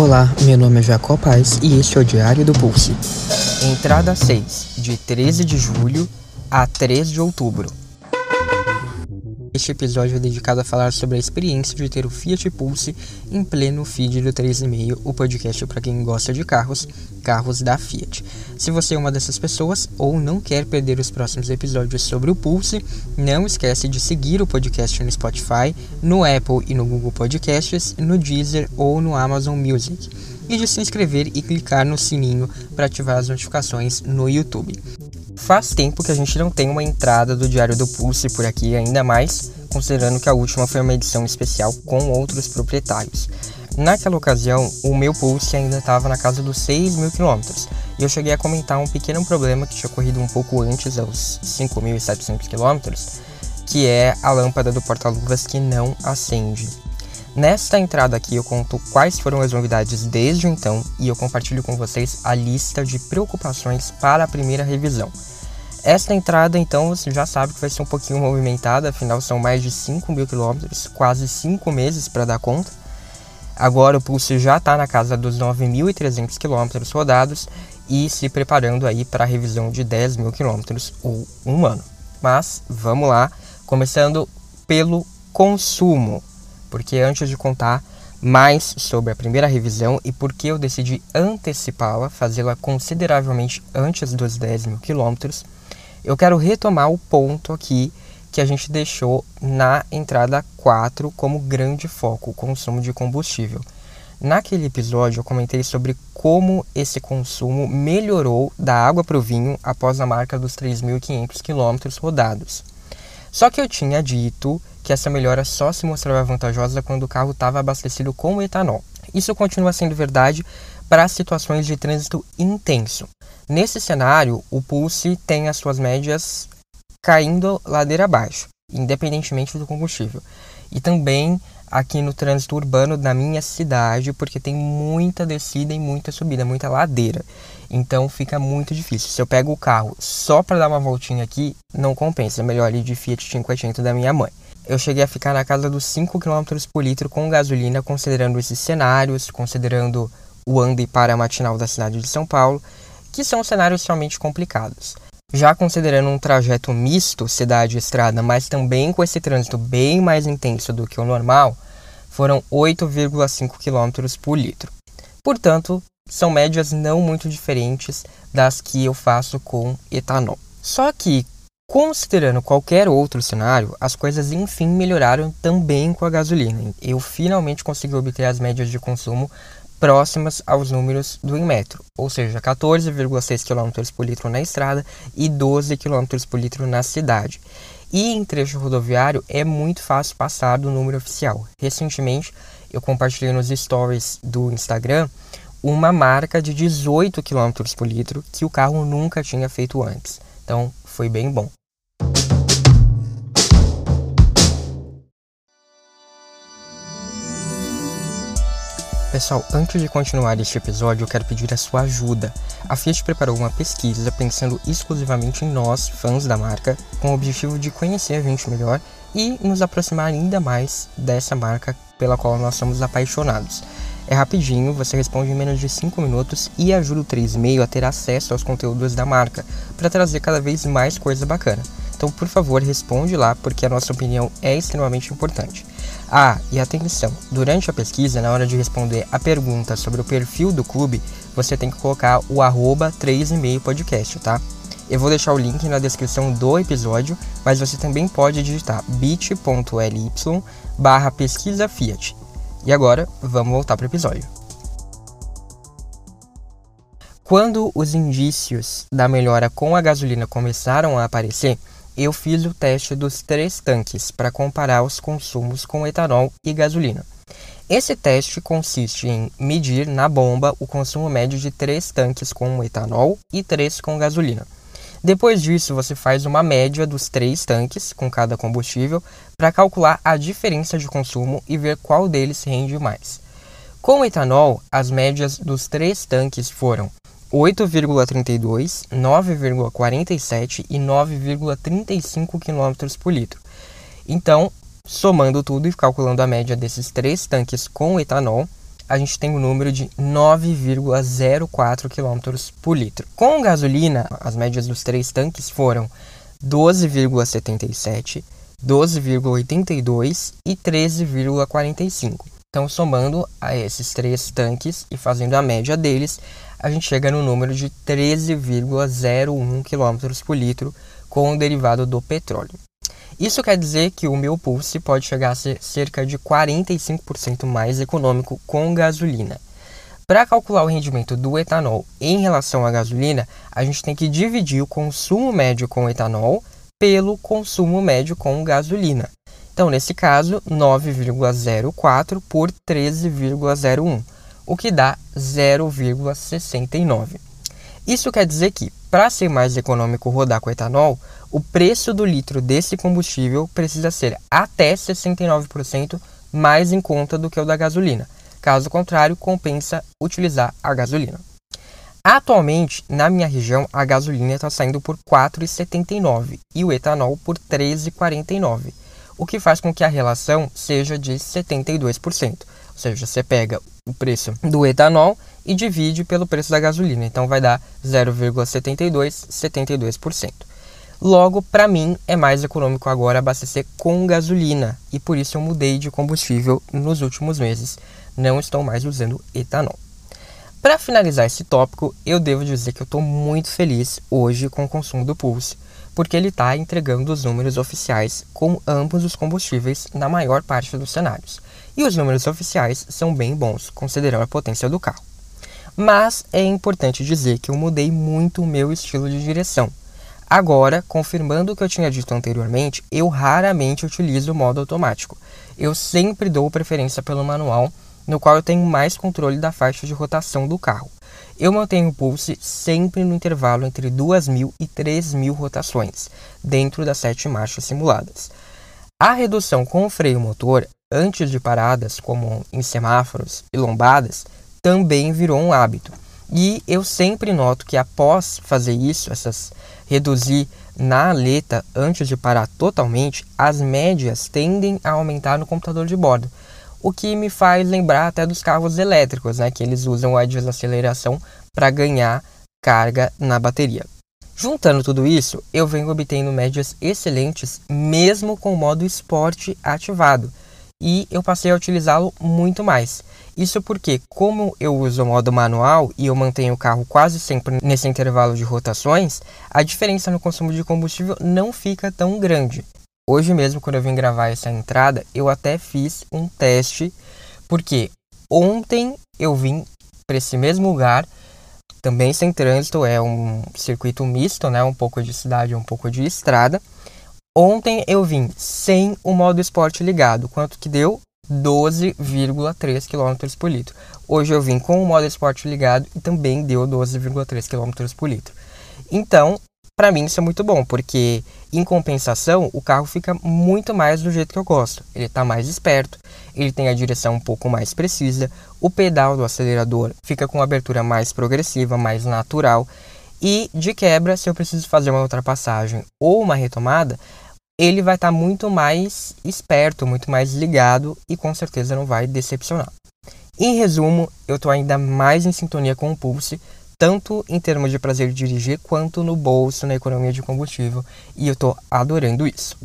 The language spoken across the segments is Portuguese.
Olá, meu nome é Jacó Paz e este é o Diário do Pulse. Entrada 6, de 13 de julho a 3 de outubro. Este episódio é dedicado a falar sobre a experiência de ter o Fiat Pulse em pleno feed do 3,5, o podcast para quem gosta de carros, carros da Fiat. Se você é uma dessas pessoas ou não quer perder os próximos episódios sobre o Pulse, não esquece de seguir o podcast no Spotify, no Apple e no Google Podcasts, no Deezer ou no Amazon Music. E de se inscrever e clicar no sininho para ativar as notificações no YouTube. Faz tempo que a gente não tem uma entrada do Diário do Pulse por aqui, ainda mais considerando que a última foi uma edição especial com outros proprietários. Naquela ocasião, o meu Pulse ainda estava na casa dos 6 mil quilômetros, e eu cheguei a comentar um pequeno problema que tinha ocorrido um pouco antes, aos 5.700 quilômetros, que é a lâmpada do porta-luvas que não acende. Nesta entrada aqui eu conto quais foram as novidades desde então e eu compartilho com vocês a lista de preocupações para a primeira revisão. Esta entrada, então, você já sabe que vai ser um pouquinho movimentada, afinal são mais de 5 mil quilômetros, quase 5 meses para dar conta. Agora o pulso já está na casa dos 9.300 quilômetros rodados e se preparando aí para a revisão de 10 mil quilômetros ou um ano. Mas vamos lá, começando pelo consumo, porque antes de contar mais sobre a primeira revisão e por que eu decidi antecipá-la, fazê-la consideravelmente antes dos 10 mil quilômetros, eu quero retomar o ponto aqui que a gente deixou na entrada 4 como grande foco, o consumo de combustível. Naquele episódio eu comentei sobre como esse consumo melhorou da água para o vinho após a marca dos 3.500 km rodados. Só que eu tinha dito que essa melhora só se mostrava vantajosa quando o carro estava abastecido com etanol. Isso continua sendo verdade para situações de trânsito intenso. Nesse cenário, o Pulse tem as suas médias caindo ladeira abaixo, independentemente do combustível. E também aqui no trânsito urbano da minha cidade, porque tem muita descida e muita subida, muita ladeira. Então fica muito difícil. Se eu pego o carro só para dar uma voltinha aqui, não compensa. É melhor ir de Fiat 500 da minha mãe. Eu cheguei a ficar na casa dos 5 km por litro com gasolina, considerando esses cenários, considerando o ande para matinal da cidade de São Paulo que são cenários realmente complicados. Já considerando um trajeto misto, cidade-estrada, mas também com esse trânsito bem mais intenso do que o normal, foram 8,5 km por litro. Portanto, são médias não muito diferentes das que eu faço com etanol. Só que, considerando qualquer outro cenário, as coisas enfim melhoraram também com a gasolina. Eu finalmente consegui obter as médias de consumo próximas aos números do Inmetro, ou seja, 14,6 km por litro na estrada e 12 km por litro na cidade. E em trecho rodoviário é muito fácil passar do número oficial. Recentemente eu compartilhei nos stories do Instagram uma marca de 18 km por litro que o carro nunca tinha feito antes. Então foi bem bom. Pessoal, antes de continuar este episódio, eu quero pedir a sua ajuda. A Fiat preparou uma pesquisa pensando exclusivamente em nós, fãs da marca, com o objetivo de conhecer a gente melhor e nos aproximar ainda mais dessa marca pela qual nós somos apaixonados. É rapidinho, você responde em menos de 5 minutos e ajuda o 3,5 a ter acesso aos conteúdos da marca, para trazer cada vez mais coisa bacana. Então, por favor, responde lá, porque a nossa opinião é extremamente importante. Ah, e atenção, durante a pesquisa, na hora de responder a pergunta sobre o perfil do clube, você tem que colocar o arroba 3,5 podcast, tá? Eu vou deixar o link na descrição do episódio, mas você também pode digitar bit.ly barra pesquisa Fiat. E agora, vamos voltar para o episódio. Quando os indícios da melhora com a gasolina começaram a aparecer, eu fiz o teste dos três tanques para comparar os consumos com etanol e gasolina. Esse teste consiste em medir na bomba o consumo médio de três tanques com etanol e três com gasolina. Depois disso, você faz uma média dos três tanques com cada combustível para calcular a diferença de consumo e ver qual deles rende mais. Com o etanol, as médias dos três tanques foram 8,32, 9,47 e 9,35 km por litro. Então, somando tudo e calculando a média desses três tanques com etanol, a gente tem o um número de 9,04 km por litro. Com gasolina, as médias dos três tanques foram 12,77, 12,82 e 13,45. Então, somando a esses três tanques e fazendo a média deles, a gente chega no número de 13,01 km por litro com o derivado do petróleo. Isso quer dizer que o meu Pulse pode chegar a ser cerca de 45% mais econômico com gasolina. Para calcular o rendimento do etanol em relação à gasolina, a gente tem que dividir o consumo médio com etanol pelo consumo médio com gasolina. Então, nesse caso, 9,04 por 13,01, o que dá 0,69. Isso quer dizer que, para ser mais econômico rodar com etanol, o preço do litro desse combustível precisa ser até 69% mais em conta do que o da gasolina. Caso contrário, compensa utilizar a gasolina. Atualmente, na minha região, a gasolina está saindo por R$ 4,79 e o etanol por R$ 13,49, o que faz com que a relação seja de 72%. Ou seja, você pega o preço do etanol e divide pelo preço da gasolina, então vai dar 0,72, 72%. Logo, para mim, é mais econômico agora abastecer com gasolina e por isso eu mudei de combustível nos últimos meses. Não estou mais usando etanol. Para finalizar esse tópico, eu devo dizer que eu estou muito feliz hoje com o consumo do Pulse, porque ele está entregando os números oficiais com ambos os combustíveis na maior parte dos cenários. E os números oficiais são bem bons, considerando a potência do carro. Mas é importante dizer que eu mudei muito o meu estilo de direção. Agora, confirmando o que eu tinha dito anteriormente, eu raramente utilizo o modo automático. Eu sempre dou preferência pelo manual, no qual eu tenho mais controle da faixa de rotação do carro. Eu mantenho o pulse sempre no intervalo entre 2.000 e 3.000 rotações, dentro das sete marchas simuladas. A redução com o freio motor, antes de paradas, como em semáforos e lombadas, também virou um hábito. E eu sempre noto que após fazer isso, essas reduzir na aleta antes de parar totalmente, as médias tendem a aumentar no computador de bordo. O que me faz lembrar até dos carros elétricos, né, que eles usam a desaceleração para ganhar carga na bateria. Juntando tudo isso, eu venho obtendo médias excelentes mesmo com o modo esporte ativado, e eu passei a utilizá-lo muito mais. Isso porque, como eu uso o modo manual e eu mantenho o carro quase sempre nesse intervalo de rotações, a diferença no consumo de combustível não fica tão grande. Hoje mesmo, quando eu vim gravar essa entrada, eu até fiz um teste, porque ontem eu vim para esse mesmo lugar, também sem trânsito, é um circuito misto, né? um pouco de cidade, um pouco de estrada. Ontem eu vim sem o modo esporte ligado. Quanto que deu? 12,3 km por litro. Hoje eu vim com o modo esporte ligado e também deu 12,3 km por litro. Então, para mim isso é muito bom, porque em compensação o carro fica muito mais do jeito que eu gosto. Ele está mais esperto, ele tem a direção um pouco mais precisa, o pedal do acelerador fica com abertura mais progressiva, mais natural. E de quebra, se eu preciso fazer uma ultrapassagem ou uma retomada, ele vai estar tá muito mais esperto, muito mais ligado e com certeza não vai decepcionar. Em resumo, eu estou ainda mais em sintonia com o Pulse, tanto em termos de prazer de dirigir quanto no bolso, na economia de combustível, e eu estou adorando isso.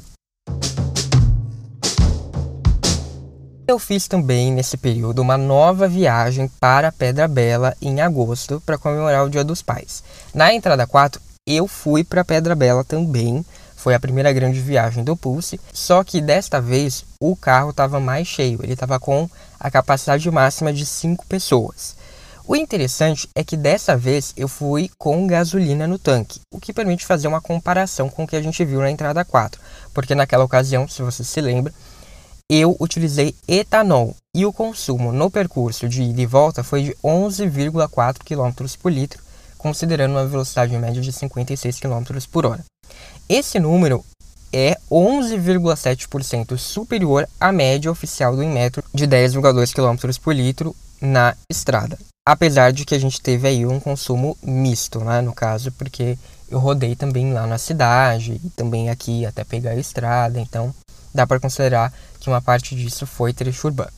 Eu fiz também nesse período uma nova viagem para Pedra Bela em agosto para comemorar o Dia dos Pais. Na entrada 4, eu fui para Pedra Bela também foi a primeira grande viagem do Pulse, só que desta vez o carro estava mais cheio, ele estava com a capacidade máxima de 5 pessoas. O interessante é que dessa vez eu fui com gasolina no tanque, o que permite fazer uma comparação com o que a gente viu na entrada 4, porque naquela ocasião, se você se lembra, eu utilizei etanol e o consumo no percurso de ida e volta foi de 11,4 km por litro, considerando uma velocidade média de 56 km por hora. Esse número é 11,7% superior à média oficial do Inmetro de 10,2 km por litro na estrada. Apesar de que a gente teve aí um consumo misto, né, no caso, porque eu rodei também lá na cidade e também aqui até pegar a estrada, então dá para considerar que uma parte disso foi trecho urbano.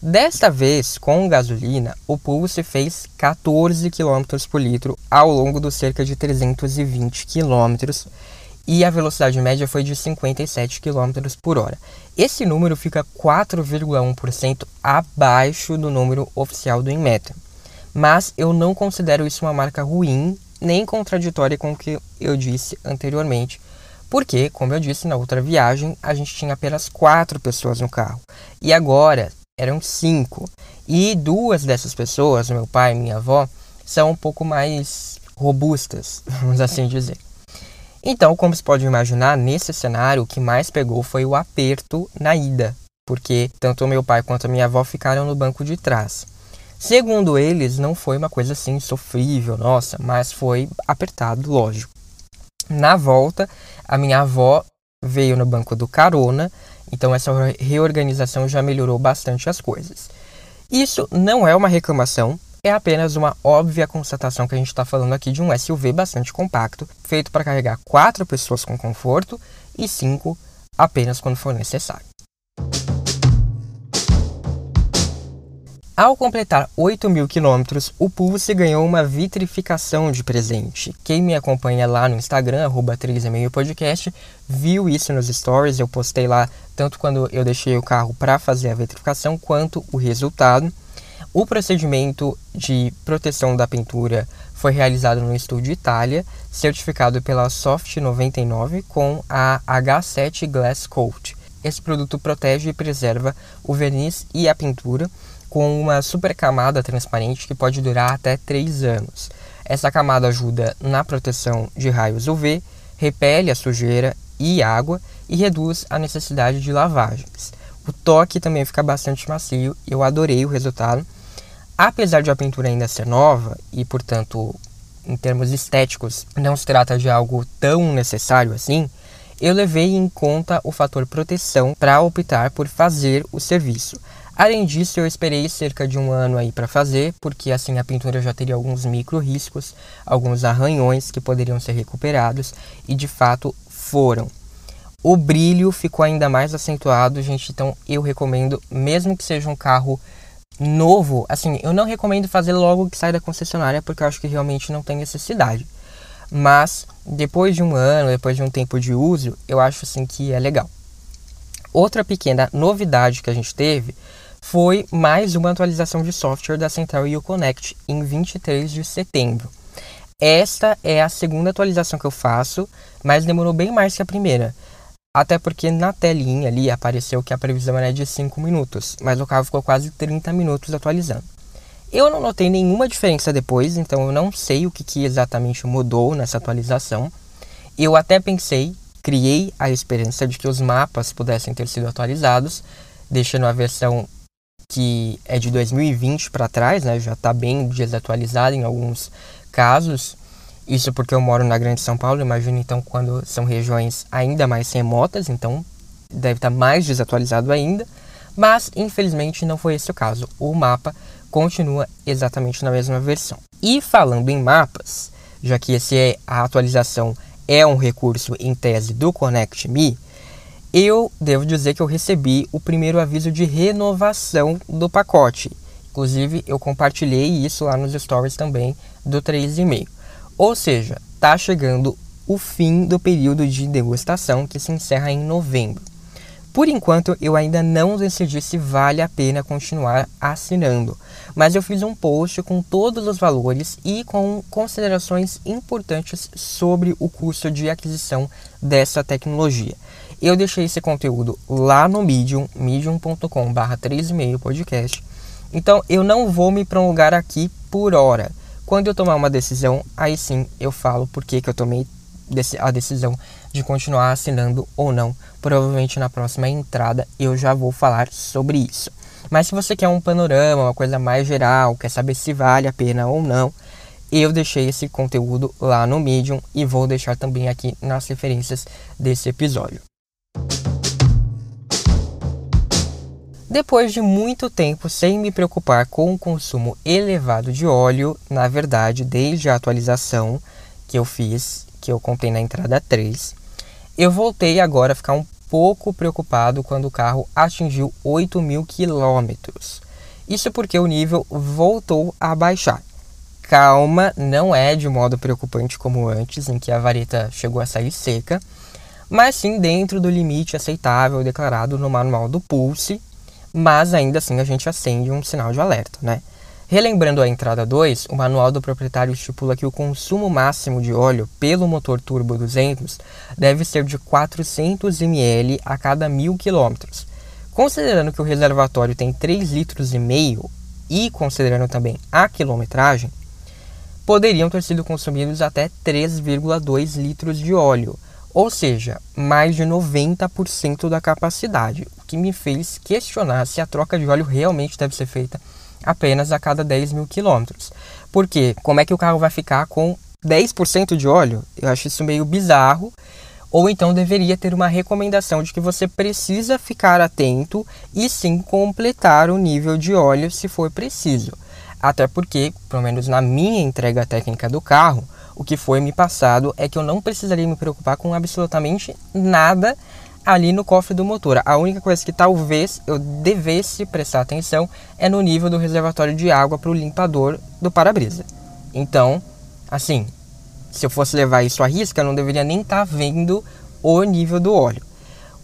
Desta vez, com gasolina, o Pulse fez 14 km por litro ao longo dos cerca de 320 km e a velocidade média foi de 57 km por hora. Esse número fica 4,1% abaixo do número oficial do Inmetro. Mas eu não considero isso uma marca ruim nem contraditória com o que eu disse anteriormente, porque, como eu disse na outra viagem, a gente tinha apenas quatro pessoas no carro. E agora, eram cinco. E duas dessas pessoas, meu pai e minha avó, são um pouco mais robustas, vamos assim dizer. Então, como se pode imaginar, nesse cenário o que mais pegou foi o aperto na ida, porque tanto meu pai quanto minha avó ficaram no banco de trás. Segundo eles, não foi uma coisa assim sofrível, nossa, mas foi apertado, lógico. Na volta, a minha avó veio no banco do carona então essa reorganização já melhorou bastante as coisas. Isso não é uma reclamação, é apenas uma óbvia constatação que a gente está falando aqui de um SUV bastante compacto, feito para carregar quatro pessoas com conforto e cinco apenas quando for necessário. Ao completar 8 mil quilômetros, o Pulse ganhou uma vitrificação de presente. Quem me acompanha lá no Instagram, arroba 3,5 podcast, viu isso nos stories. Eu postei lá tanto quando eu deixei o carro para fazer a vitrificação, quanto o resultado. O procedimento de proteção da pintura foi realizado no estúdio Itália, certificado pela Soft 99 com a H7 Glass Coat. Esse produto protege e preserva o verniz e a pintura com uma super camada transparente que pode durar até 3 anos. Essa camada ajuda na proteção de raios UV, repele a sujeira e água e reduz a necessidade de lavagens. O toque também fica bastante macio, eu adorei o resultado. Apesar de a pintura ainda ser nova e, portanto, em termos estéticos, não se trata de algo tão necessário assim, eu levei em conta o fator proteção para optar por fazer o serviço. Além disso, eu esperei cerca de um ano aí para fazer, porque assim a pintura já teria alguns micro riscos, alguns arranhões que poderiam ser recuperados e de fato foram. O brilho ficou ainda mais acentuado, gente, então eu recomendo, mesmo que seja um carro novo, assim, eu não recomendo fazer logo que sai da concessionária, porque eu acho que realmente não tem necessidade. Mas depois de um ano, depois de um tempo de uso, eu acho assim que é legal. Outra pequena novidade que a gente teve foi mais uma atualização de software da Central Uconnect em 23 de setembro. Esta é a segunda atualização que eu faço, mas demorou bem mais que a primeira. Até porque na telinha ali apareceu que a previsão era de 5 minutos, mas o carro ficou quase 30 minutos atualizando. Eu não notei nenhuma diferença depois, então eu não sei o que, que exatamente mudou nessa atualização. Eu até pensei, criei a esperança de que os mapas pudessem ter sido atualizados, deixando a versão que é de 2020 para trás, né, já está bem desatualizado em alguns casos. Isso porque eu moro na Grande São Paulo, imagino então quando são regiões ainda mais remotas, então deve estar tá mais desatualizado ainda. Mas infelizmente não foi esse o caso. O mapa continua exatamente na mesma versão. E falando em mapas, já que esse é a atualização é um recurso em tese do Connect Me, eu devo dizer que eu recebi o primeiro aviso de renovação do pacote. Inclusive, eu compartilhei isso lá nos stories também do 3,5. Ou seja, está chegando o fim do período de degustação que se encerra em novembro. Por enquanto, eu ainda não decidi se vale a pena continuar assinando, mas eu fiz um post com todos os valores e com considerações importantes sobre o custo de aquisição dessa tecnologia. Eu deixei esse conteúdo lá no Medium, medium.com/barra 3,5 podcast. Então eu não vou me prolongar aqui por hora. Quando eu tomar uma decisão, aí sim eu falo por que, eu tomei a decisão de continuar assinando ou não. Provavelmente na próxima entrada eu já vou falar sobre isso. Mas se você quer um panorama, uma coisa mais geral, quer saber se vale a pena ou não, eu deixei esse conteúdo lá no Medium e vou deixar também aqui nas referências desse episódio. Depois de muito tempo sem me preocupar com o consumo elevado de óleo, na verdade, desde a atualização que eu fiz, que eu comprei na entrada 3, eu voltei agora a ficar um pouco preocupado quando o carro atingiu 8 mil quilômetros. Isso porque o nível voltou a baixar. Calma, não é de modo preocupante como antes, em que a vareta chegou a sair seca, mas sim dentro do limite aceitável declarado no manual do Pulse, mas ainda assim a gente acende um sinal de alerta, né? Relembrando a entrada 2, o manual do proprietário estipula que o consumo máximo de óleo pelo motor turbo 200 deve ser de 400 ml a cada mil quilômetros. Considerando que o reservatório tem 3,5 litros e meio e considerando também a quilometragem, poderiam ter sido consumidos até 3,2 litros de óleo, ou seja, mais de 90% da capacidade, que me fez questionar se a troca de óleo realmente deve ser feita apenas a cada 10 mil quilômetros. Porque como é que o carro vai ficar com 10% de óleo? Eu acho isso meio bizarro. Ou então deveria ter uma recomendação de que você precisa ficar atento e sim completar o nível de óleo se for preciso. Até porque, pelo menos na minha entrega técnica do carro, o que foi me passado é que eu não precisaria me preocupar com absolutamente nada ali no cofre do motor. A única coisa que talvez eu devesse prestar atenção é no nível do reservatório de água para o limpador do para-brisa. Então, assim, se eu fosse levar isso à risca, eu não deveria nem estar tá vendo o nível do óleo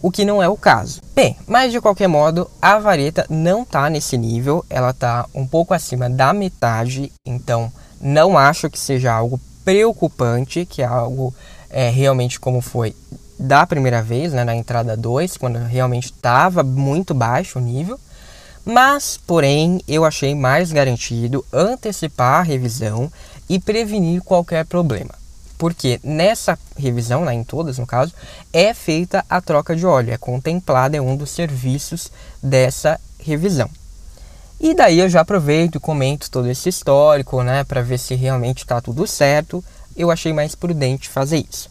o que não é o caso. Bem, mas de qualquer modo, a vareta não está nesse nível, ela está um pouco acima da metade, então não acho que seja algo preocupante, que é algo é, realmente como foi da primeira vez, né, na entrada 2, quando realmente estava muito baixo o nível. Mas, porém, eu achei mais garantido antecipar a revisão e prevenir qualquer problema porque nessa revisão, né, em todas no caso, é feita a troca de óleo, é contemplada, é um dos serviços dessa revisão. E daí eu já aproveito e comento todo esse histórico, né, para ver se realmente está tudo certo. Eu achei mais prudente fazer isso.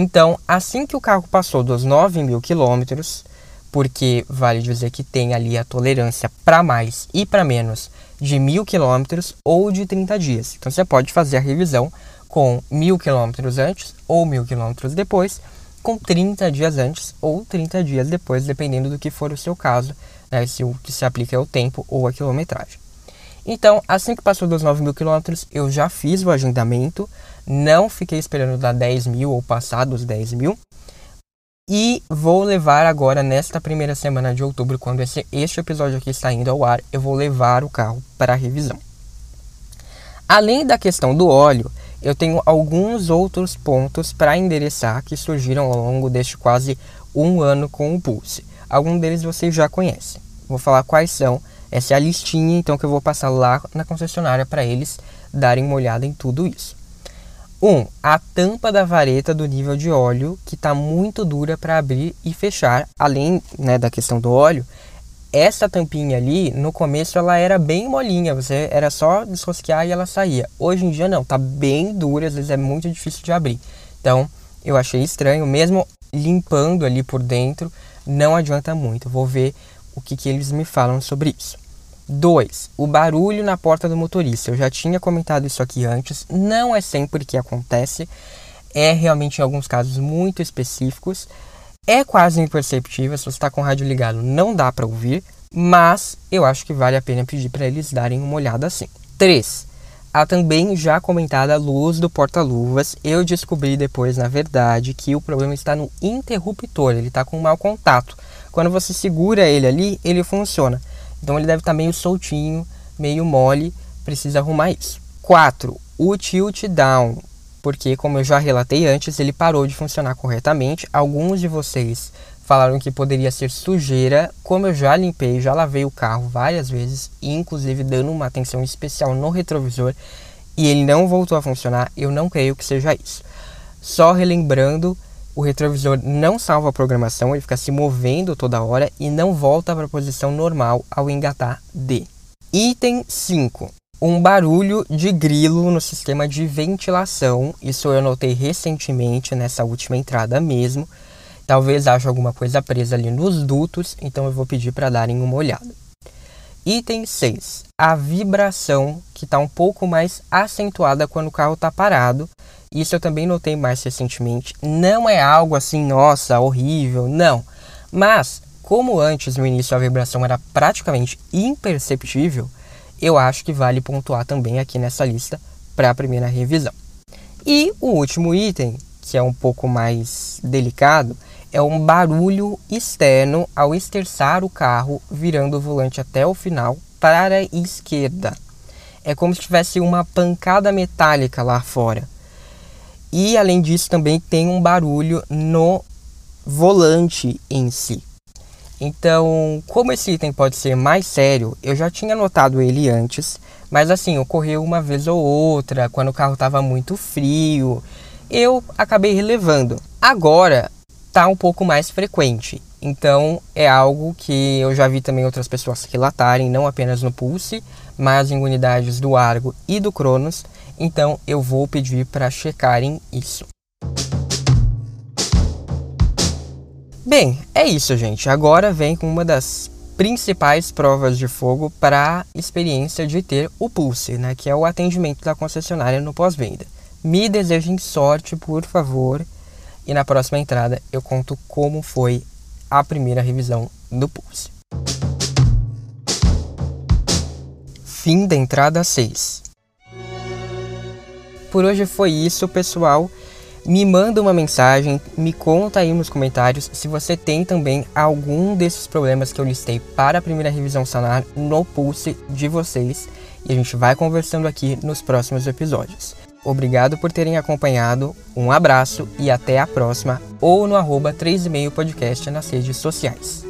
Então, assim que o carro passou dos 9 mil quilômetros, porque vale dizer que tem ali a tolerância para mais e para menos de mil quilômetros ou de 30 dias. Então você pode fazer a revisão com mil quilômetros antes ou mil quilômetros depois, com 30 dias antes ou 30 dias depois, dependendo do que for o seu caso, né, se o que se aplica é o tempo ou a quilometragem. Então, assim que passou dos 9 mil quilômetros, eu já fiz o agendamento, não fiquei esperando dar 10 mil ou passar dos 10 mil, e vou levar agora, nesta primeira semana de outubro, quando esse, este episódio aqui está indo ao ar, eu vou levar o carro para revisão. Além da questão do óleo, eu tenho alguns outros pontos para endereçar que surgiram ao longo deste quase um ano com o Pulse. Alguns deles vocês já conhecem. Vou falar quais são. Essa é a listinha, então, que eu vou passar lá na concessionária para eles darem uma olhada em tudo isso. 1. Um, a tampa da vareta do nível de óleo, que está muito dura para abrir e fechar. Além né, da questão do óleo, essa tampinha ali, no começo ela era bem molinha, você era só desrosquear e ela saía. Hoje em dia não, tá bem dura, às vezes é muito difícil de abrir. Então, eu achei estranho, mesmo limpando ali por dentro, não adianta muito. Vou ver o que, que eles me falam sobre isso. 2. O barulho na porta do motorista. Eu já tinha comentado isso aqui antes, não é sempre que acontece, é realmente em alguns casos muito específicos é quase imperceptível, se você está com o rádio ligado não dá para ouvir, mas eu acho que vale a pena pedir para eles darem uma olhada assim. 3. A também já comentada luz do porta-luvas, eu descobri depois, na verdade, que o problema está no interruptor, ele está com mau contato. Quando você segura ele ali, ele funciona. Então ele deve estar tá meio soltinho, meio mole, precisa arrumar isso. 4. O tilt down porque, como eu já relatei antes, ele parou de funcionar corretamente. Alguns de vocês falaram que poderia ser sujeira. Como eu já limpei, já lavei o carro várias vezes, inclusive dando uma atenção especial no retrovisor, e ele não voltou a funcionar, eu não creio que seja isso. Só relembrando, o retrovisor não salva a programação, ele fica se movendo toda hora e não volta para a posição normal ao engatar D. Item 5 um barulho de grilo no sistema de ventilação. Isso eu notei recentemente nessa última entrada mesmo. Talvez ache alguma coisa presa ali nos dutos, então eu vou pedir para darem uma olhada. Item 6. A vibração que está um pouco mais acentuada quando o carro está parado. Isso eu também notei mais recentemente. Não é algo assim, nossa, horrível, não. Mas como antes no início a vibração era praticamente imperceptível, eu acho que vale pontuar também aqui nessa lista para a primeira revisão. E o último item, que é um pouco mais delicado, é um barulho externo ao esterçar o carro virando o volante até o final para a esquerda. É como se tivesse uma pancada metálica lá fora. E além disso também tem um barulho no volante em si. Então, como esse item pode ser mais sério, eu já tinha notado ele antes, mas assim, ocorreu uma vez ou outra, quando o carro estava muito frio, eu acabei relevando. Agora tá um pouco mais frequente, então é algo que eu já vi também outras pessoas relatarem, não apenas no Pulse, mas em unidades do Argo e do Cronos, então eu vou pedir para checarem isso. Bem, é isso, gente. Agora vem com uma das principais provas de fogo para a experiência de ter o Pulse, né, que é o atendimento da concessionária no pós-venda. Me desejem sorte, por favor, e na próxima entrada eu conto como foi a primeira revisão do Pulse. Fim da entrada 6. Por hoje foi isso, pessoal me manda uma mensagem, me conta aí nos comentários se você tem também algum desses problemas que eu listei para a primeira revisão sonar no pulse de vocês e a gente vai conversando aqui nos próximos episódios. Obrigado por terem acompanhado, um abraço e até a próxima ou no arroba 3,5 podcast nas redes sociais.